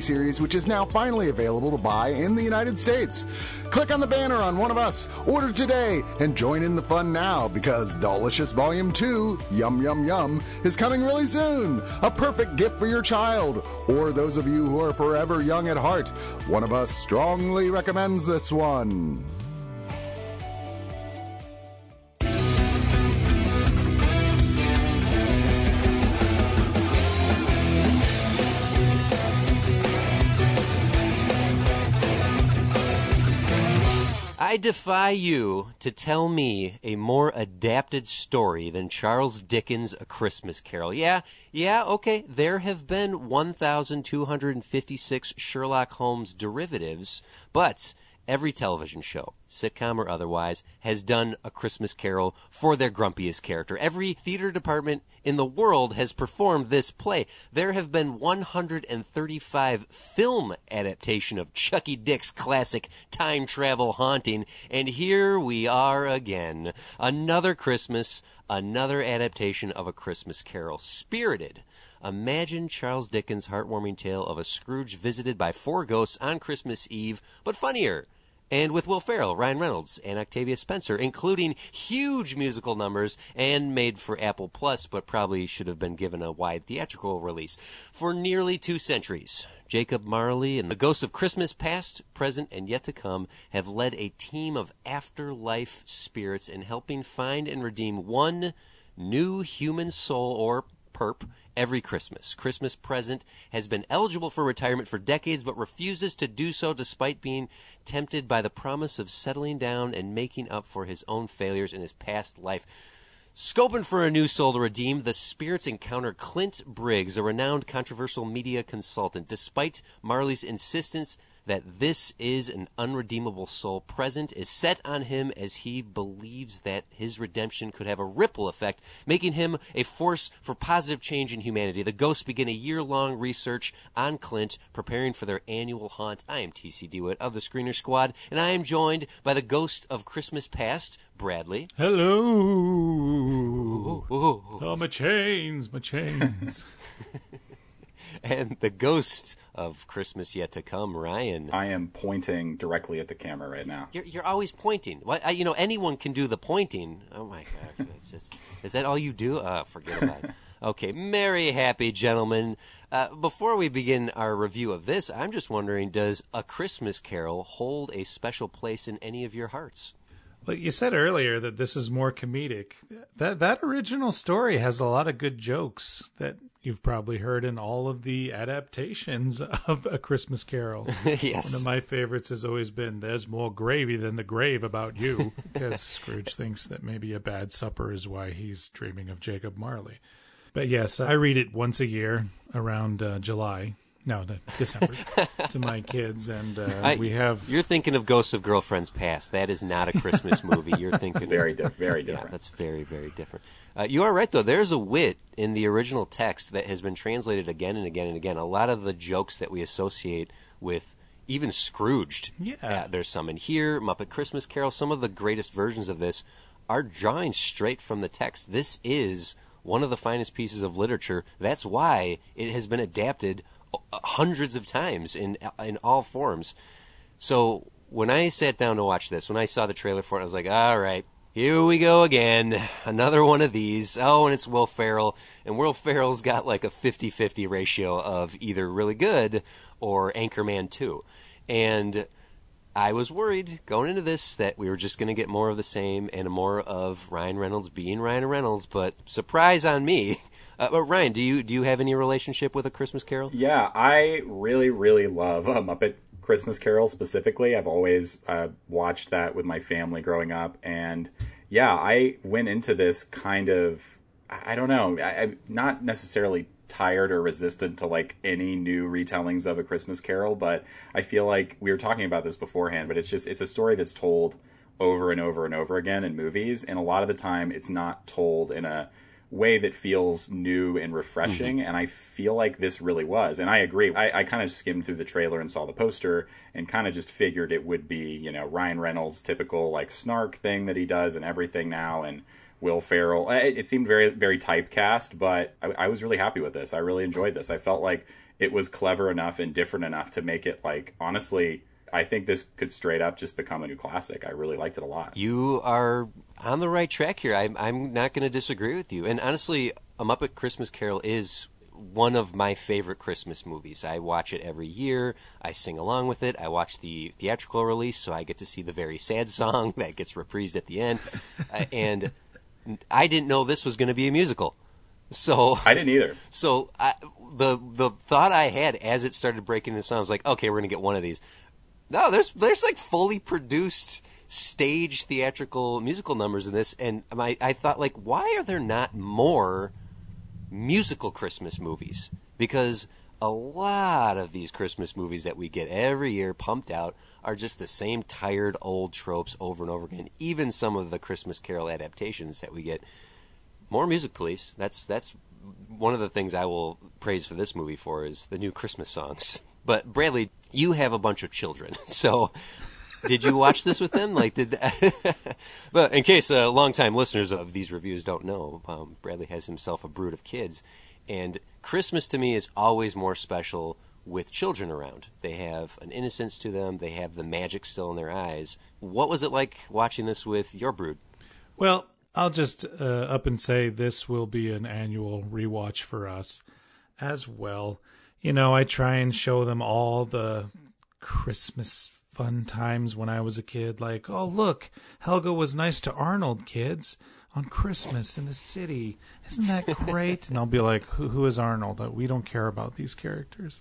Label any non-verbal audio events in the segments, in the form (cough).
series which is now finally available to buy in the United States. Click on the banner on one of us, order today, and join in the fun now because Delicious Volume 2, Yum Yum Yum, is coming really soon. A perfect gift for your child or those of you who are forever young at heart. One of us strongly recommends this one. I defy you to tell me a more adapted story than Charles Dickens' A Christmas Carol. Yeah, yeah, okay, there have been 1,256 Sherlock Holmes derivatives, but every television show, sitcom or otherwise, has done A Christmas Carol for their grumpiest character. Every theater department in the world has performed this play. There have been 135 film adaptation of Chucky Dick's classic time travel haunting, and here we are again. Another Christmas, another adaptation of A Christmas Carol. Spirited. Imagine Charles Dickens' heartwarming tale of a Scrooge visited by four ghosts on Christmas Eve, but funnier. And with Will Ferrell, Ryan Reynolds, and Octavia Spencer, including huge musical numbers and made for Apple Plus, but probably should have been given a wide theatrical release. For nearly two centuries, Jacob Marley and the ghosts of Christmas past, present, and yet to come have led a team of afterlife spirits in helping find and redeem one new human soul or perp every Christmas. Christmas present has been eligible for retirement for decades but refuses to do so despite being tempted by the promise of settling down and making up for his own failures in his past life. Scoping for a new soul to redeem, the spirits encounter Clint Briggs, a renowned controversial media consultant. Despite Marley's insistence that this is an unredeemable soul present is set on him as he believes that his redemption could have a ripple effect, making him a force for positive change in humanity. The ghosts begin a year long research on Clint, preparing for their annual haunt. I am TC Dewitt of the Screener Squad, and I am joined by the ghost of Christmas past, Bradley. Hello. Oh, my chains, my chains. (laughs) (laughs) and the ghost of Christmas yet to come, Ryan. I am pointing directly at the camera right now. You're, you're always pointing. What, I, you know, anyone can do the pointing. Oh my God, (laughs) just, is that all you do? Uh, forget about it. (laughs) Okay, merry, happy gentlemen. Uh, before we begin our review of this, I'm just wondering: Does a Christmas Carol hold a special place in any of your hearts? Well, you said earlier that this is more comedic. That that original story has a lot of good jokes that you've probably heard in all of the adaptations of A Christmas Carol. (laughs) yes. One of my favorites has always been "There's more gravy than the grave about you," (laughs) because Scrooge thinks that maybe a bad supper is why he's dreaming of Jacob Marley. But yes, I read it once a year around uh, July. No, the, December to my kids, and uh, I- we have You're thinking of Ghosts of Girlfriends Past. That is not a Christmas movie. You're thinking Very, di- very Yeah, different. that's very, very different. Uh, you are right, though. There's a wit in the original text that has been translated again and again and again. A lot of the jokes that we associate with even Scrooged, Yeah. uh, there's some in here. Muppet Christmas Carol. Some of the greatest versions of this are drawing straight from the text. This is one of the finest pieces of literature. That's why it has been adapted hundreds of times in in all forms. So when I sat down to watch this, when I saw the trailer for it, I was like, all right, Here we go again. (laughs) Another one of these. Oh, and it's Will Ferrell. And Will Ferrell's got like a 50 50 ratio of either really good or Anchorman 2. And I was worried going into this that we were just going to get more of the same and more of Ryan Reynolds being Ryan Reynolds, but surprise on me. (laughs) Uh, but Ryan, do you do you have any relationship with A Christmas Carol? Yeah, I really, really love a Muppet Christmas Carol specifically. I've always uh, watched that with my family growing up, and yeah, I went into this kind of I don't know, I, I'm not necessarily tired or resistant to like any new retellings of a Christmas Carol, but I feel like we were talking about this beforehand, but it's just it's a story that's told over and over and over again in movies, and a lot of the time it's not told in a way that feels new and refreshing. Mm-hmm. And I feel like this really was. And I agree. I, I kind of skimmed through the trailer and saw the poster and kind of just figured it would be, you know, Ryan Reynolds' typical like snark thing that he does and everything now. And Will Ferrell. It, it seemed very, very typecast, but I, I was really happy with this. I really enjoyed this. I felt like it was clever enough and different enough to make it like, honestly, I think this could straight up just become a new classic. I really liked it a lot. You are on the right track here. I'm, I'm not going to disagree with you. And honestly, A Muppet Christmas Carol is one of my favorite Christmas movies. I watch it every year. I sing along with it. I watch the theatrical release, so I get to see the very sad song (laughs) that gets reprised at the end. uh, and I didn't know this was going to be a musical. So I didn't either. So I, the the thought I had as it started breaking into song I was like, okay, we're gonna get one of these. No, there's there's like fully produced stage theatrical musical numbers in this, and I I thought like, why are there not more musical Christmas movies? Because a lot of these Christmas movies that we get every year pumped out are just the same tired old tropes over and over again. Even some of the Christmas Carol adaptations that we get more music, please. That's that's one of the things I will praise for this movie for is the new Christmas songs. (laughs) But Bradley, you have a bunch of children, (laughs) so did you watch this with them? Like, did? That (laughs) but in case uh, longtime listeners of these reviews don't know, um, Bradley has himself a brood of kids, and Christmas to me is always more special with children around. They have an innocence to them. They have the magic still in their eyes. What was it like watching this with your brood? Well, I'll just uh, up and say this will be an annual rewatch for us as well. You know, I try and show them all the Christmas fun times when I was a kid. Like, oh, look, Helga was nice to Arnold, kids, on Christmas in the city. Isn't that great? and I'll be like, who, who is Arnold? We don't care about these characters.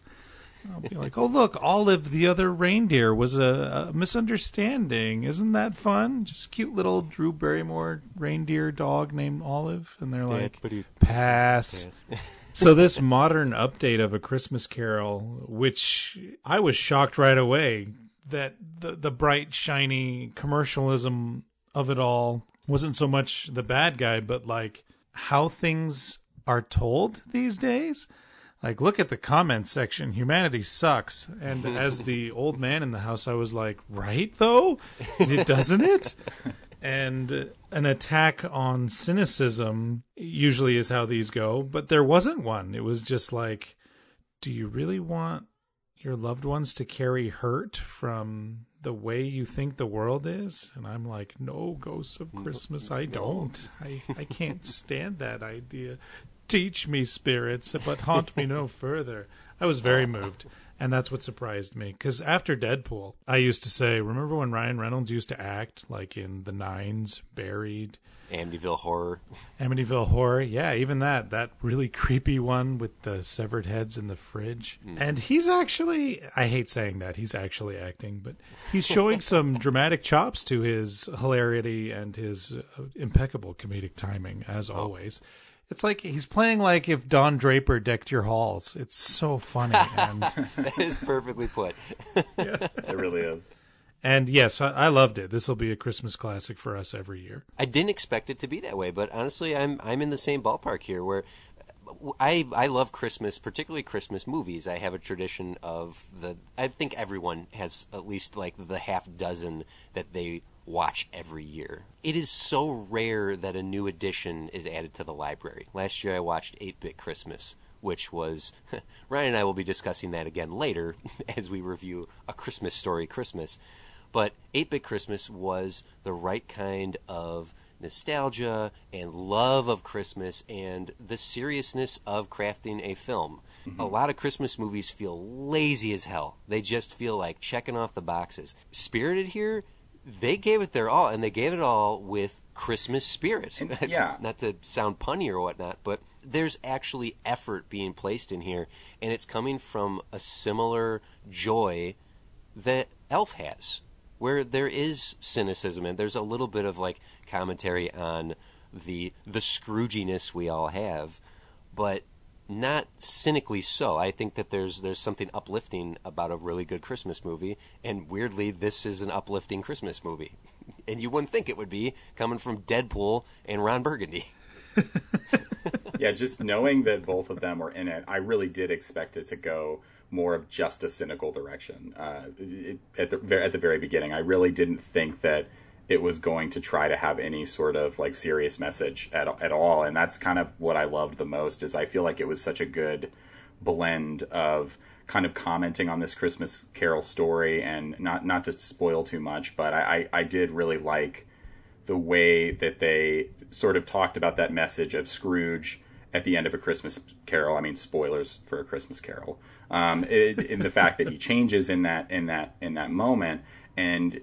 I'll be like, oh, look, Olive the other reindeer was a, a misunderstanding. Isn't that fun? Just cute little Drew Barrymore reindeer dog named Olive. And they're like, pass. (laughs) so this modern update of a Christmas Carol, which I was shocked right away that the the bright shiny commercialism of it all wasn't so much the bad guy, but like how things are told these days. Like, look at the comment section. Humanity sucks. And (laughs) as the old man in the house, I was like, right though, it (laughs) doesn't it? and uh, an attack on cynicism usually is how these go but there wasn't one it was just like do you really want your loved ones to carry hurt from the way you think the world is and i'm like no ghosts of christmas i don't i i can't stand that idea teach me spirits but haunt me no (laughs) further i was very moved and that's what surprised me. Because after Deadpool, I used to say, remember when Ryan Reynolds used to act like in The Nines, Buried, Amityville Horror. (laughs) Amityville Horror? Yeah, even that. That really creepy one with the severed heads in the fridge. And he's actually, I hate saying that, he's actually acting, but he's showing (laughs) some dramatic chops to his hilarity and his uh, impeccable comedic timing, as always. It's like he's playing like if Don Draper decked your halls. It's so funny and (laughs) That is perfectly put. yeah. It really is. and yes, I, I loved it. This will be a Christmas classic for us every year. I didn't expect it to be that way, but honestly, I'm I'm in the same ballpark here. Where uh, I I love Christmas, particularly Christmas movies. I have a tradition of the. I think everyone has at least like the half dozen that they watch every year. It is so rare that a new edition is added to the library. Last year, I watched Eight Bit Christmas. Which was (laughs) Ryan and I will be discussing that again later (laughs) as we review a Christmas story Christmas. But 8 Bit Christmas was the right kind of nostalgia and love of Christmas and the seriousness of crafting a film. Mm-hmm. A lot of Christmas movies feel lazy as hell. They just feel like checking off the boxes. Spirited here, they gave it their all, and they gave it all with Christmas spirit. And- (laughs) yeah. Not to sound punny or whatnot, but there's actually effort being placed in here, and it's coming from a similar joy that Elf has, where there is cynicism and there's a little bit of like commentary on the the Scrooginess we all have, but not cynically so. I think that there's there's something uplifting about a really good Christmas movie, and weirdly, this is an uplifting Christmas movie, (laughs) and you wouldn't think it would be coming from Deadpool and Ron Burgundy. (laughs) yeah, just knowing that both of them were in it, I really did expect it to go more of just a cynical direction. Uh, it, at the at the very beginning, I really didn't think that it was going to try to have any sort of like serious message at at all, and that's kind of what I loved the most. Is I feel like it was such a good blend of kind of commenting on this Christmas Carol story, and not not to spoil too much, but I I, I did really like the way that they sort of talked about that message of Scrooge at the end of a Christmas Carol. I mean, spoilers for a Christmas Carol. Um, it, in the fact that he changes in that in that in that moment, and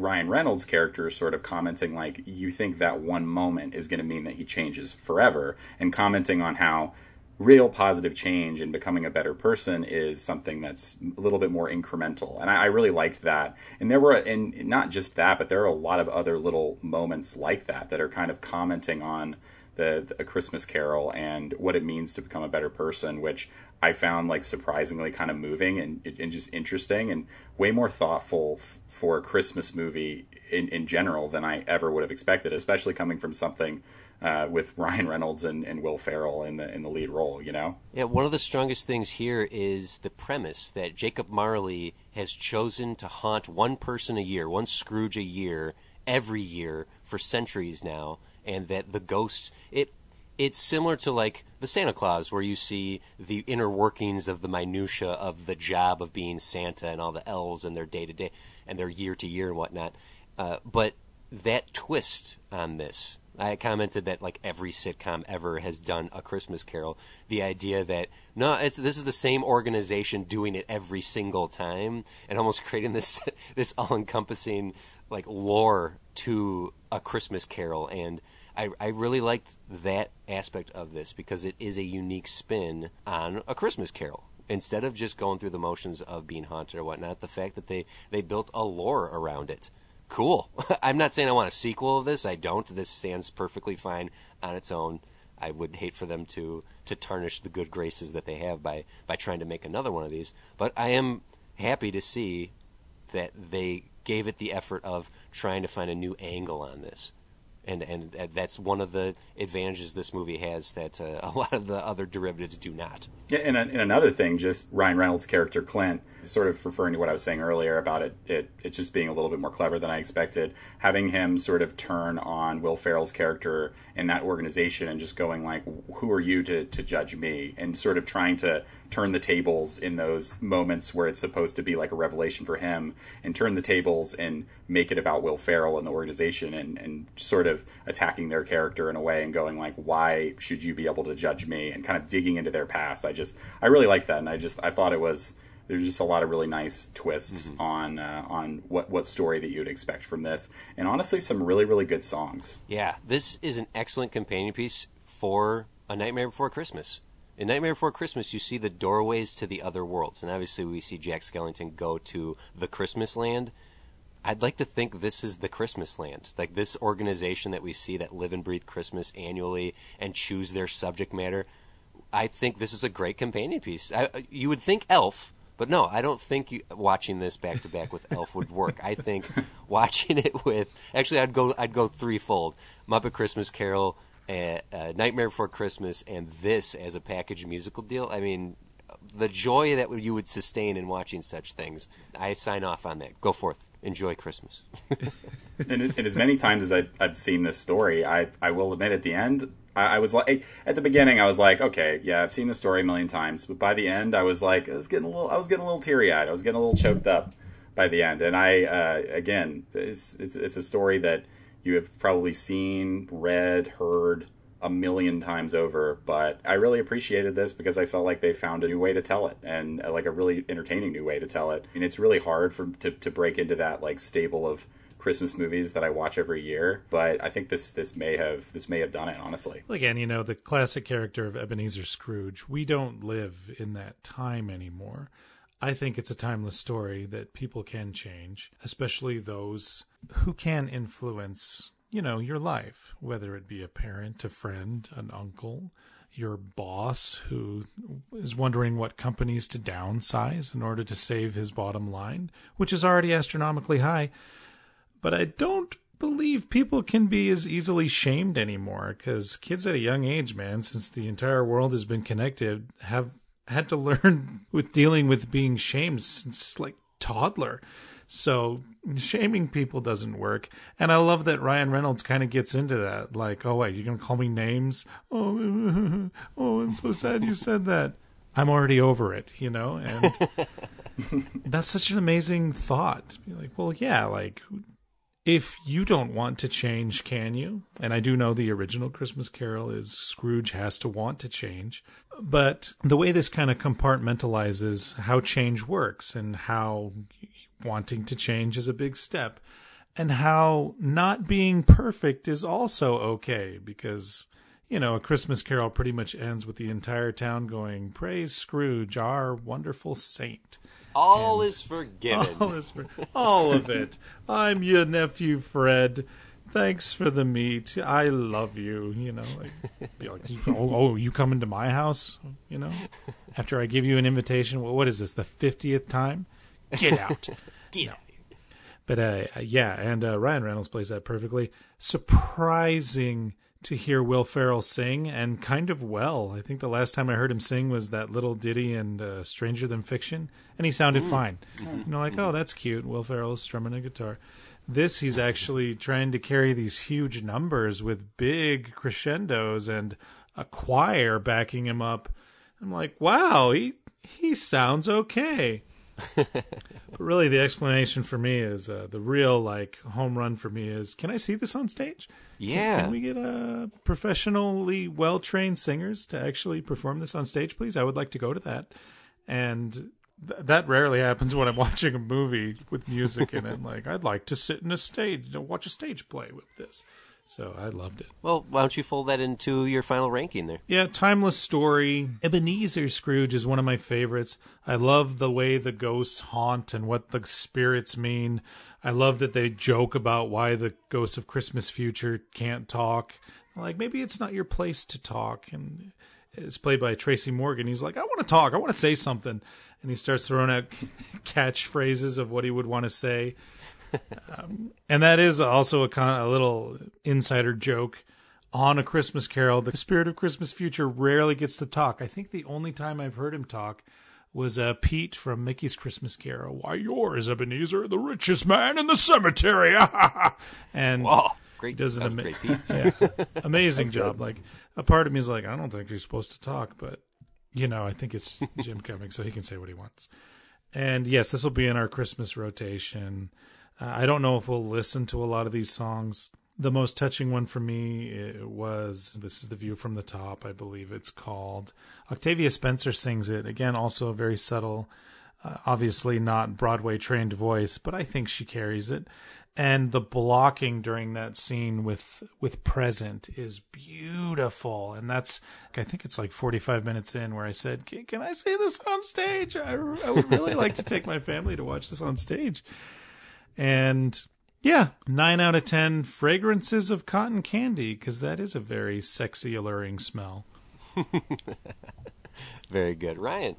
Ryan Reynolds' character sort of commenting like, "You think that one moment is going to mean that he changes forever," and commenting on how real positive change and becoming a better person is something that's a little bit more incremental. And I, I really liked that. And there were and not just that but there are a lot of other little moments like that that are kind of commenting on the, a christmas carol and what it means to become a better person which i found like surprisingly kind of moving and, and just interesting and way more thoughtful f- for a christmas movie in, in general than i ever would have expected especially coming from something uh, with (laughs) Ryan Reynolds and, and Will Ferrell in the in the lead role. You know, Yeah, one of the strongest things here is the premise that Jacob Marley has chosen to haunt one person a year, one Scrooge a year, every year for centuries now, and that the ghost it it's similar to like the Santa Claus where you see the inner workings of the minutia of the job of being Santa and all the elves and their day to day and their year to year and whatnot. Uh, but that twist on this I commented that like every sitcom ever has done a Christmas Carol. The idea that no, it's this is the same organization doing it every single time, and almost (laughs) creating this this all encompassing like lore to a Christmas Carol. And I I really liked that aspect of this because it is a unique spin on a Christmas Carol. Instead of just going through the motions of being haunted or whatnot, the fact that they they built a lore around it cool. (laughs) I'm not saying I want a sequel of this. I don't. This stands perfectly fine on its own. I would hate for them to to tarnish the good graces that they have by by trying to make another one of these. But I am happy to see that they gave it the effort of trying to find a new angle on this. And and that's one of the advantages this movie has that uh, (laughs) a lot of the other derivatives do not. Yeah, and, and another thing, just Ryan Reynolds' character Clint, sort of referring to what I was saying earlier about it, it, it just being a little bit more clever than I expected. Having him sort of turn on Will Ferrell's character in that organization and just going like, "Who are you to to judge me?" and sort of trying to turn the tables in those moments where it's supposed to be like a revelation for him, and turn the tables and make it about Will Ferrell and the organization, and and sort of attacking their character in a way and going like, "Why should you be able to judge me?" and kind of digging into their past. I just I really liked that, and I just I thought it was there's just a lot of really nice twists Mm-hmm. on uh, on what what story that you'd expect from this, and honestly, some really really good songs. Yeah, this is an excellent companion piece for A Nightmare Before Christmas. In Nightmare Before Christmas, you see the doorways to the other worlds, and obviously we see Jack Skellington go to the Christmas land. I'd like to think this is the Christmas land, like this organization that we see that live and breathe Christmas annually and choose their subject matter. I think this is a great companion piece. I, you would think Elf, but no, I don't think you, watching this back to back with Elf would work. I think (laughs) watching it with actually, I'd go I'd go threefold: Muppet Christmas Carol, uh, uh, Nightmare Before Christmas, and this as a package musical deal. I mean, the joy that you would sustain in watching such things. I sign off on that. Go forth, enjoy Christmas. (laughs) and, and as many times as I, I've seen this story, I I will admit at the end, I, I was like at the beginning, I was like, okay, yeah, I've seen the story a million times, but by the end, I was like, I was getting a little, I was getting a little teary eyed, I was getting a little choked up by the end, and I uh, again, it's, it's it's a story that you have probably seen, read, heard a million times over. But I really appreciated this because I felt like they found a new way to tell it and uh, like a really entertaining new way to tell it. And it's really hard for to, to break into that like stable of Christmas movies that I watch every year, but I think this this may have this may have done it honestly. Well, again, you know, the classic character of Ebenezer Scrooge, we don't live in that time anymore. I think it's a timeless story that people can change, especially those who can influence, you know, your life, whether it be a parent, a friend, an uncle, your boss who is wondering what companies to downsize in order to save his bottom line, which is already astronomically high. But I don't believe people can be as easily shamed anymore because kids at a young age, man, since the entire world has been connected, have had to (laughs) learn with dealing with being shamed since like toddler. So shaming people doesn't work. And I love that Ryan Reynolds kind of gets into that. Like, oh wait, you're gonna call me names? (laughs) Oh, oh, I'm so sad you said that. I'm already over it, you know? And (laughs) that's such an amazing thought. Be like, well, yeah, like if you don't want to change, can you? And I do know the original Christmas Carol is Scrooge has to want to change. But the way this kind of compartmentalizes how change works and how wanting to change is a big step and how not being perfect is also okay because you know, a Christmas carol pretty much ends with the entire town going, Praise Scrooge, our wonderful saint. All and is forgiven. All is for, all of it. I'm your nephew Fred. Thanks for the meat. I love you. You know, like, like oh, oh, you coming to my house? You know, after I give you an invitation. Well, what is this? The fiftieth time? Get out. (laughs) Get out. But uh, yeah, and uh, Ryan Reynolds plays that perfectly. Surprising to hear Will Ferrell sing, and kind of well. I think the last time I heard him sing was that little ditty in uh, Stranger Than Fiction, and he sounded mm. fine. Mm. You know, like, oh, that's cute. Will Ferrell is strumming a guitar. This, he's actually trying to carry these huge numbers with big crescendos and a choir backing him up. I'm like, wow, he he sounds okay. But really, the explanation for me is uh, the real like home run for me is: Can I see this on stage? Yeah. Can we get uh, professionally well trained singers to actually perform this on stage, please? I would like to go to that. And th- that rarely happens when I'm (laughs) watching a movie with music in it. Like, I'd like to sit in a stage, you know, watch a stage play with this. So I loved it. Well, why don't you fold that into your final ranking there? Yeah, timeless story. Ebenezer Scrooge is one of my favorites. I love the way the ghosts haunt and what the spirits mean. I love that they joke about why the ghosts of Christmas future can't talk. Like maybe it's not your place to talk and it's played by Tracy Morgan. He's like, I want to talk. I want to say something. And he starts throwing out (laughs) catchphrases of what he would want to say um, and that is also a, con- a little insider joke on a Christmas Carol. The spirit of Christmas Future rarely gets to talk. I think the only time I've heard him talk was uh, Pete from Mickey's Christmas Carol. Why, yours, Ebenezer, the richest man in the cemetery. (laughs) and wow, great, does an ama- great, (laughs) yeah, amazing job. Good. Like a part of me is like, I don't think you're supposed to talk, but you know, I think it's Jim Cummings, so he can say what he wants. And yes, this will be in our Christmas rotation. Uh, I don't know if we'll listen to a lot of these songs. The most touching one for me was This is the View from the Top, I believe it's called. Octavia Spencer sings it. Again, also a very subtle, uh, obviously not Broadway trained voice, but I think she carries it. And the blocking during that scene with with present is beautiful, and that's I think it's like 45 minutes in where I said, "Can, can I see this on stage? I, I would really like to take my family to watch this on stage." And yeah, nine out of 10 fragrances of cotton candy, because that is a very sexy, alluring smell. (laughs) very good. Ryan.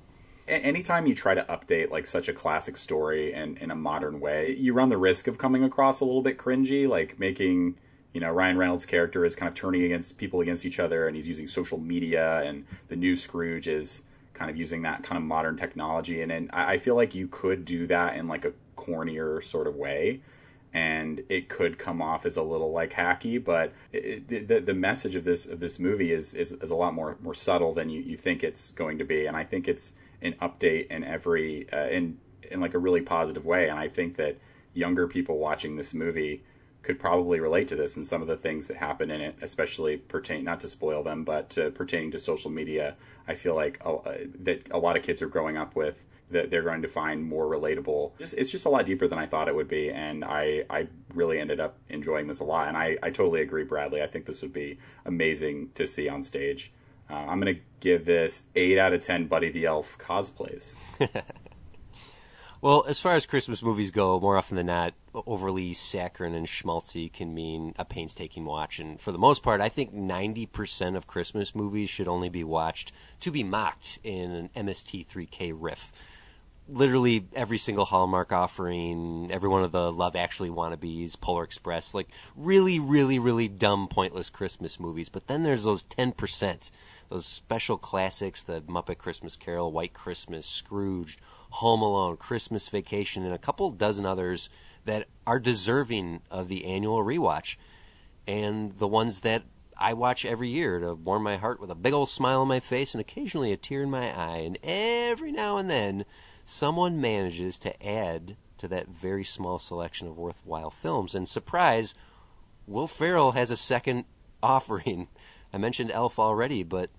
Anytime you try to update like such a classic story in, in a modern way, you run the risk of coming across a little bit cringy, like making you know Ryan Reynolds' character is kind of turning against people against each other, and he's using social media, and the new Scrooge is kind of using that kind of modern technology, and, and I feel like you could do that in like a cornier sort of way and it could come off as a little like hacky but it, the, the message of this of this movie is, is, is a lot more more subtle than you, you think it's going to be and i think it's an update in every uh, in in like a really positive way and i think that younger people watching this movie could probably relate to this and some of the things that happen in it, especially pertain not to spoil them, but uh, pertaining to social media. I feel like uh, that a lot of kids are growing up with that they're going to find more relatable. Just, it's just a lot deeper than I thought it would be, and I, I really ended up enjoying this a lot. And I, I totally agree, Bradley. I think this would be amazing to see on stage. Uh, I'm going to give this 8 out of 10 Buddy the Elf cosplays. (laughs) Well, as far as Christmas movies go, more often than not, overly saccharine and schmaltzy can mean a painstaking watch. And for the most part, I think 90% of Christmas movies should only be watched to be mocked in an MST3K riff. Literally every single Hallmark offering, every one of the Love Actually wannabes, Polar Express, like really, really, really dumb, pointless Christmas movies. But then there's those 10%, those special classics, the Muppet Christmas Carol, White Christmas, Scrooged, Home Alone, Christmas Vacation, and a couple dozen others that are deserving of the annual rewatch. And the ones that I watch every year to warm my heart with a big old smile on my face and occasionally a tear in my eye. And every now and then, someone manages to add to that very small selection of worthwhile films. And surprise, Will Ferrell has a second (laughs) offering. I mentioned Elf already, but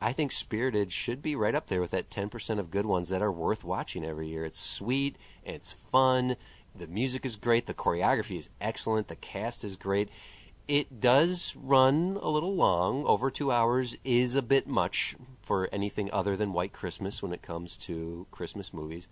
I think Spirited should be right up there with that 10% of good ones that are worth watching every year. It's sweet, it's fun, the music is great, the choreography is excellent, the cast is great. It does run a little long. Over two hours is a bit much for anything other than White Christmas when it comes to Christmas movies.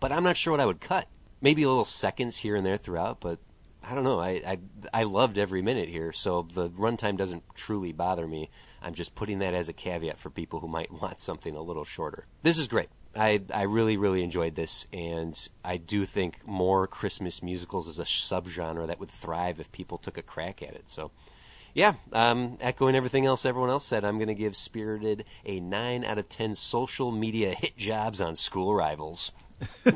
But I'm not sure what I would cut. Maybe a little seconds here and there throughout, but I don't know. I, I I loved every minute here, so the runtime doesn't truly bother me. I'm just putting that as a caveat for people who might (laughs) want something a little shorter. This is great. I I really really enjoyed this, and I do think more Christmas musicals is a subgenre that would thrive if people took a crack at it. So. Yeah, um, echoing everything else everyone else said, I'm going to give Spirited a 9 out of 10 social media hit jobs on school rivals. (laughs) (laughs)